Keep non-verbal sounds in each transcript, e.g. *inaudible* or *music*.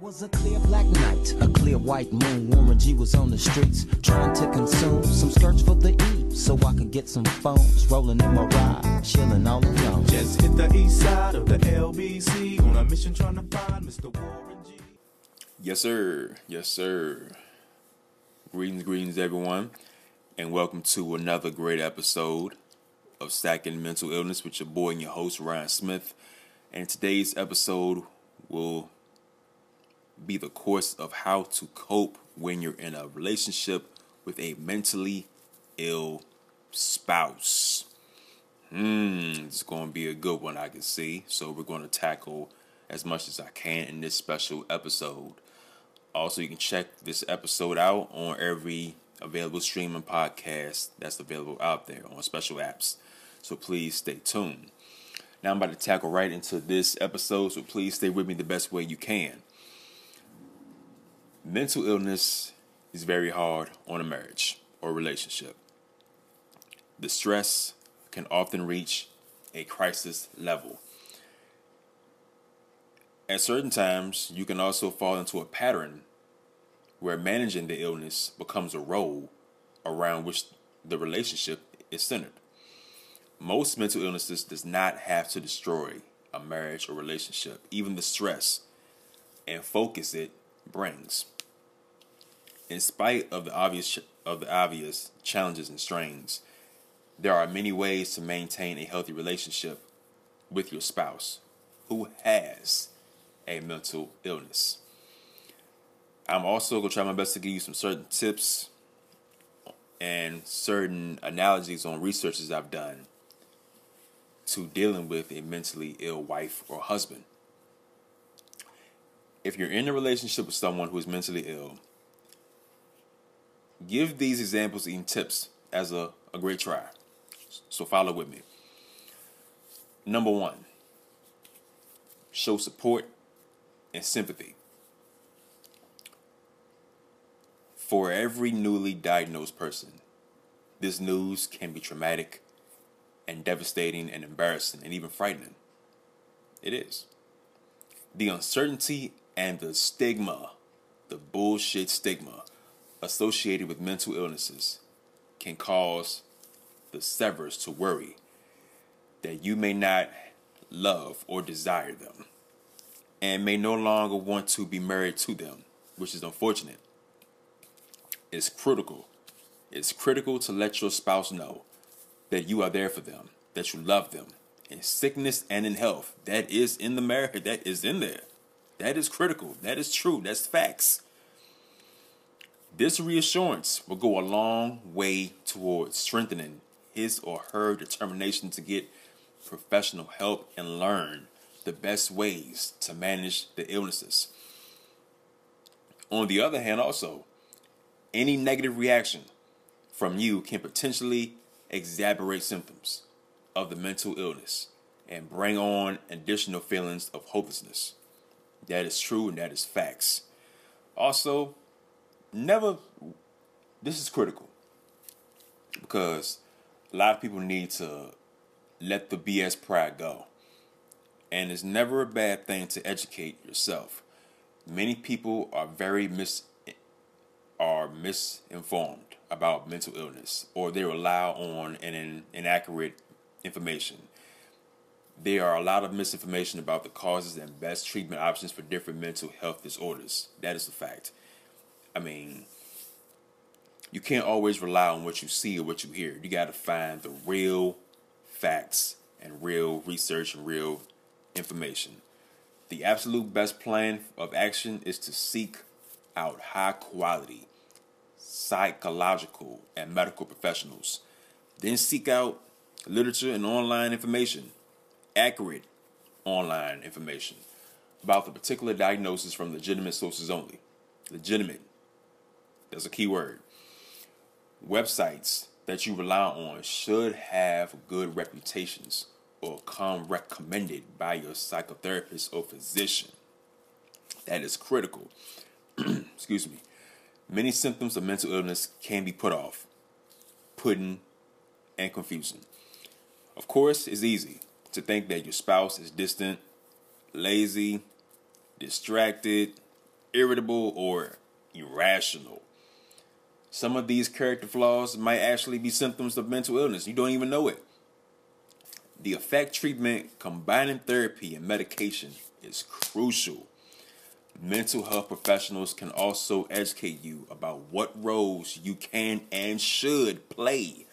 was a clear black night, a clear white moon. Warren G was on the streets trying to consume some skirts for the E, so I could get some phones. Rolling in my ride, chilling all alone. Just hit the east side of the LBC on a mission trying to find Mr. Warren G. Yes, sir. Yes, sir. Greetings, greetings, everyone, and welcome to another great episode of Stacking Mental Illness with your boy and your host, Ryan Smith. And today's episode will be the course of how to cope when you're in a relationship with a mentally ill spouse. Hmm, it's going to be a good one, I can see. So, we're going to tackle as much as I can in this special episode. Also, you can check this episode out on every available streaming podcast that's available out there on special apps. So, please stay tuned. Now, I'm about to tackle right into this episode, so please stay with me the best way you can mental illness is very hard on a marriage or relationship. The stress can often reach a crisis level. At certain times, you can also fall into a pattern where managing the illness becomes a role around which the relationship is centered. Most mental illnesses does not have to destroy a marriage or relationship, even the stress and focus it brings in spite of the obvious of the obvious challenges and strains, there are many ways to maintain a healthy relationship with your spouse who has a mental illness. I'm also to try my best to give you some certain tips and certain analogies on researches I've done to dealing with a mentally ill wife or husband. If you're in a relationship with someone who is mentally ill, give these examples and tips as a, a great try. So follow with me. Number one, show support and sympathy. For every newly diagnosed person, this news can be traumatic and devastating and embarrassing and even frightening. It is. The uncertainty and the stigma, the bullshit stigma associated with mental illnesses can cause the severs to worry that you may not love or desire them and may no longer want to be married to them, which is unfortunate. It's critical. It's critical to let your spouse know that you are there for them, that you love them in sickness and in health. That is in the marriage, that is in there. That is critical. That is true. That's facts. This reassurance will go a long way towards strengthening his or her determination to get professional help and learn the best ways to manage the illnesses. On the other hand, also, any negative reaction from you can potentially exacerbate symptoms of the mental illness and bring on additional feelings of hopelessness. That is true and that is facts. Also, never this is critical because a lot of people need to let the BS pride go. And it's never a bad thing to educate yourself. Many people are very mis are misinformed about mental illness or they rely on an inaccurate information. There are a lot of misinformation about the causes and best treatment options for different mental health disorders. That is a fact. I mean, you can't always rely on what you see or what you hear. You got to find the real facts and real research and real information. The absolute best plan of action is to seek out high quality psychological and medical professionals. Then seek out literature and online information, accurate online information about the particular diagnosis from legitimate sources only. Legitimate that's a key word. Websites that you rely on should have good reputations or come recommended by your psychotherapist or physician. That is critical. *clears throat* Excuse me. Many symptoms of mental illness can be put off, putting, and confusing. Of course, it's easy to think that your spouse is distant, lazy, distracted, irritable, or irrational. Some of these character flaws might actually be symptoms of mental illness. You don't even know it. The effect treatment, combining therapy and medication is crucial. Mental health professionals can also educate you about what roles you can and should play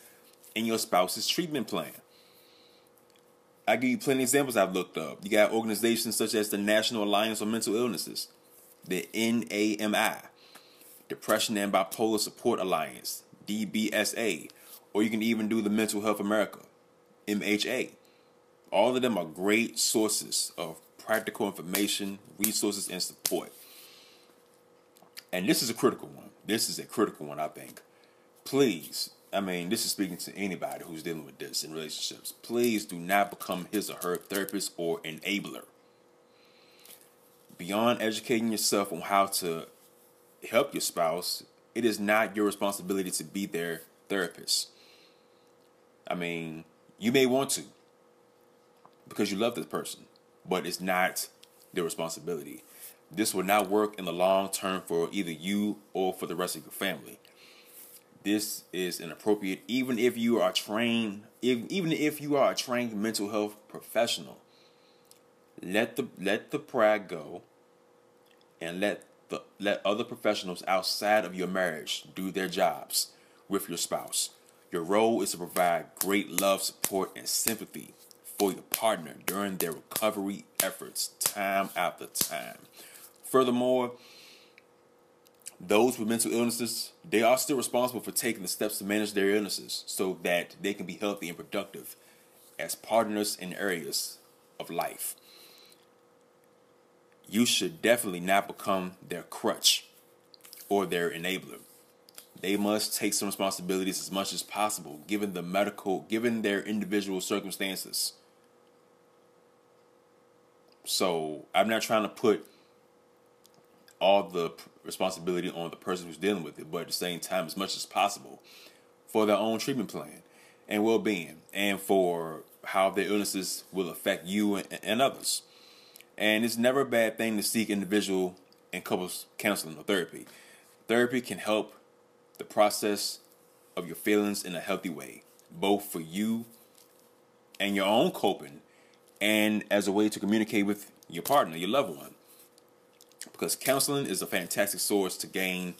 in your spouse's treatment plan. I give you plenty of examples I've looked up. You got organizations such as the National Alliance on Mental Illnesses, the NAMI, Depression and Bipolar Support Alliance, DBSA, or you can even do the Mental Health America, MHA. All of them are great sources of practical information, resources, and support. And this is a critical one. This is a critical one, I think. Please, I mean, this is speaking to anybody who's dealing with this in relationships. Please do not become his or her therapist or enabler. Beyond educating yourself on how to help your spouse, it is not your responsibility to be their therapist. I mean, you may want to because you love this person, but it's not their responsibility. This will not work in the long term for either you or for the rest of your family. This is inappropriate, even if you are trained, if, even if you are a trained mental health professional. Let the let the pride go, and let the let other professionals outside of your marriage do their jobs with your spouse. Your role is to provide great love, support, and sympathy for your partner during their recovery efforts, time after time. Furthermore, those with mental illnesses, they are still responsible for taking the steps to manage their illnesses so that they can be healthy and productive as partners in areas of life. You should definitely not become their crutch or their enabler. They must take some responsibilities as much as possible given the medical, given their individual circumstances. So I'm not trying to put all the responsibility on the person who's dealing with it, but at the same time, as much as possible, for their own treatment plan and well being, and for how their illnesses will affect you and, and others. And it's never a bad thing to seek individual and couples counseling or therapy. Therapy can help the process of your feelings in a healthy way, both for you and your own coping, and as a way to communicate with your partner, your loved one because counseling is a fantastic source to gain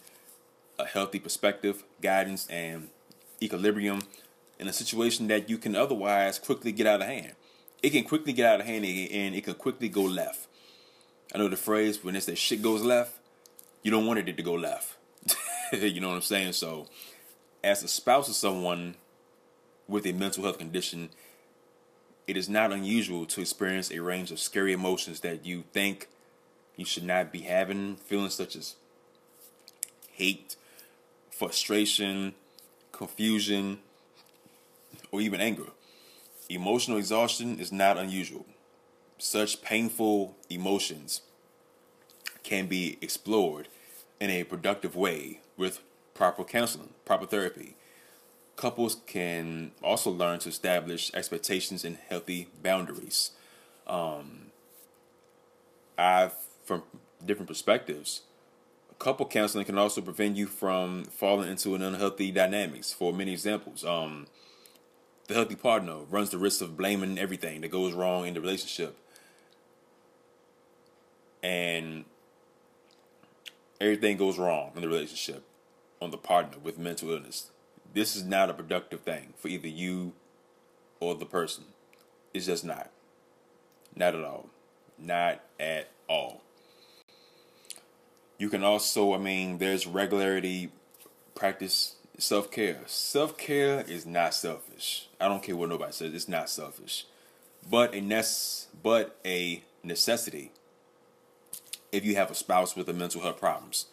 a healthy perspective, guidance, and equilibrium in a situation that you can otherwise quickly get out of hand. It can quickly get out of hand and it can quickly go left. I know the phrase when they say shit goes left, you don't want it to go left. *laughs* you know what I'm saying? So, as a spouse of someone with a mental health condition, it is not unusual to experience a range of scary emotions that you think you should not be having feelings such as hate, frustration, confusion, or even anger. Emotional exhaustion is not unusual. Such painful emotions can be explored in a productive way with proper counseling, proper therapy. Couples can also learn to establish expectations and healthy boundaries. Um, I've from different perspectives. Couple counseling can also prevent you from falling into an unhealthy dynamics. For many examples, um, the healthy partner runs the risk of blaming everything that goes wrong in the relationship, and everything goes wrong in the relationship on the partner with mental illness. This is not a productive thing for either you or the person. It's just not. Not at all. Not at all. You can also, I mean, there's regularity practice self care. Self care is not selfish. I don't care what nobody says. It's not selfish, but a nece- but a necessity. If you have a spouse with a mental health problems,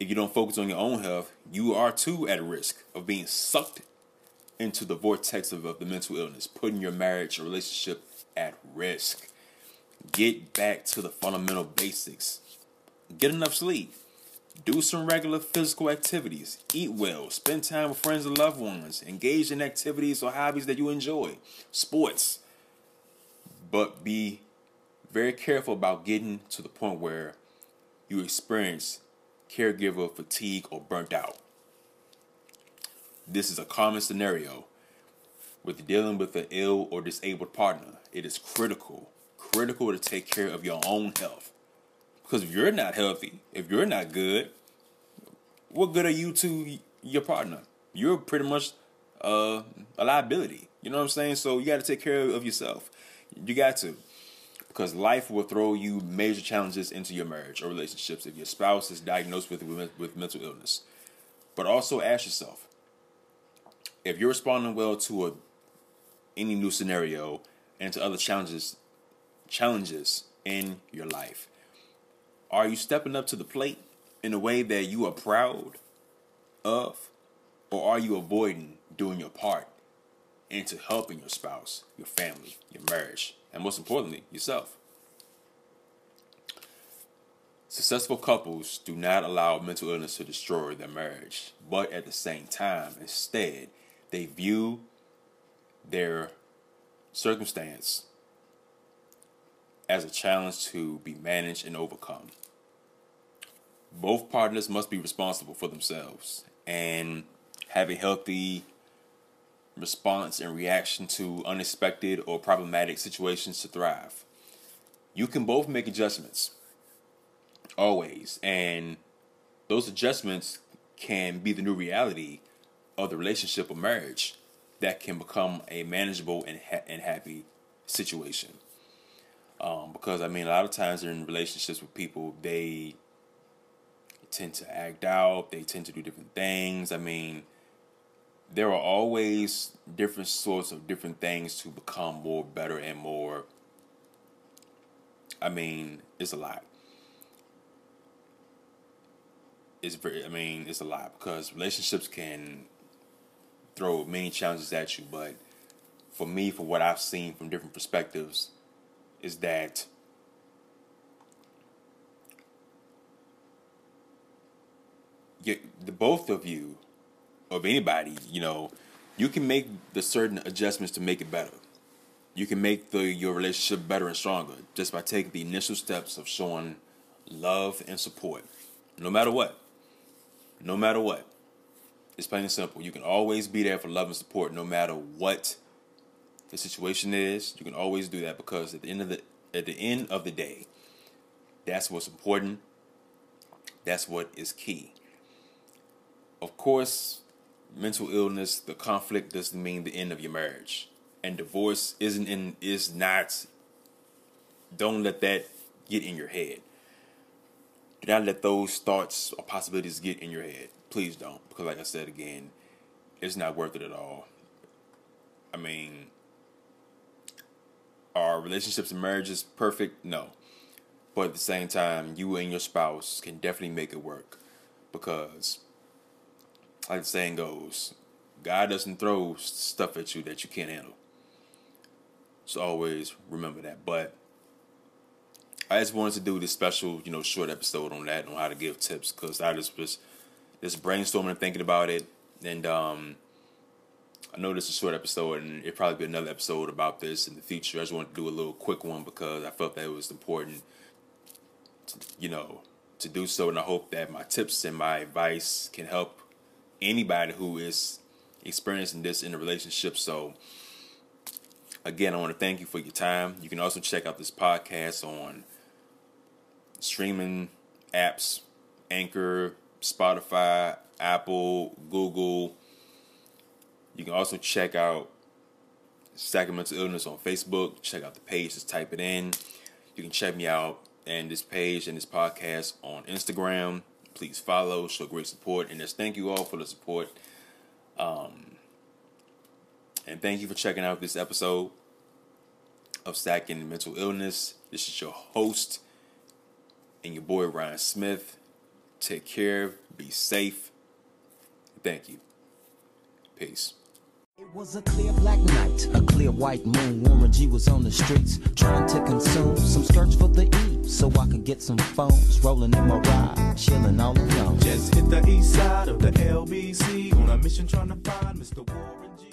if you don't focus on your own health, you are too at risk of being sucked into the vortex of, of the mental illness, putting your marriage or relationship at risk. Get back to the fundamental basics get enough sleep, do some regular physical activities, eat well, spend time with friends and loved ones, engage in activities or hobbies that you enjoy, sports. But be very careful about getting to the point where you experience caregiver fatigue or burnt out. This is a common scenario with dealing with an ill or disabled partner. It is critical, critical to take care of your own health. Because if you're not healthy, if you're not good, what good are you to your partner? You're pretty much uh, a liability. You know what I'm saying? So you got to take care of yourself. You got to. Because life will throw you major challenges into your marriage or relationships if your spouse is diagnosed with, with mental illness. But also ask yourself if you're responding well to a, any new scenario and to other challenges challenges in your life, are you stepping up to the plate in a way that you are proud of, or are you avoiding doing your part into helping your spouse, your family, your marriage, and most importantly, yourself? Successful couples do not allow mental illness to destroy their marriage, but at the same time, instead, they view their circumstance as a challenge to be managed and overcome. Both partners must be responsible for themselves and have a healthy response and reaction to unexpected or problematic situations to thrive. You can both make adjustments, always, and those adjustments can be the new reality of the relationship or marriage that can become a manageable and, ha- and happy situation. Um, because I mean, a lot of times they're in relationships with people, they tend to act out, they tend to do different things. I mean, there are always different sorts of different things to become more better and more. I mean, it's a lot. It's very, I mean, it's a lot because relationships can throw many challenges at you, but for me, for what I've seen from different perspectives, is that you, the both of you, of anybody, you know, you can make the certain adjustments to make it better. You can make the your relationship better and stronger just by taking the initial steps of showing love and support, no matter what. No matter what. It's plain and simple. You can always be there for love and support, no matter what the situation is. You can always do that because at the end of the at the end of the day, that's what's important. That's what is key. Of course, mental illness, the conflict doesn't mean the end of your marriage. And divorce isn't in is not don't let that get in your head. Do not let those thoughts or possibilities get in your head. Please don't. Because like I said again, it's not worth it at all. I mean, are relationships and marriages perfect? No. But at the same time, you and your spouse can definitely make it work. Because like the saying goes, God doesn't throw stuff at you that you can't handle. So always remember that. But I just wanted to do this special, you know, short episode on that, on how to give tips, because I just was just brainstorming and thinking about it, and um, I know this is a short episode, and it'll probably be another episode about this in the future. I just wanted to do a little quick one because I felt that it was important, to, you know, to do so, and I hope that my tips and my advice can help anybody who is experiencing this in a relationship. So, again, I want to thank you for your time. You can also check out this podcast on streaming apps, Anchor, Spotify, Apple, Google. You can also check out Stacking Mental Illness on Facebook. Check out the page, just type it in. You can check me out and this page and this podcast on Instagram please follow, show great support, and just thank you all for the support. Um, and thank you for checking out this episode of Stacking Mental Illness. This is your host and your boy Ryan Smith. Take care, be safe. Thank you. Peace. It was a clear black night, a clear white moon. Warren G was on the streets trying to consume some skirts for the E, so I could get some phones rolling in my ride, chilling all alone. Just hit the east side of the LBC on a mission trying to find Mr. Warren G.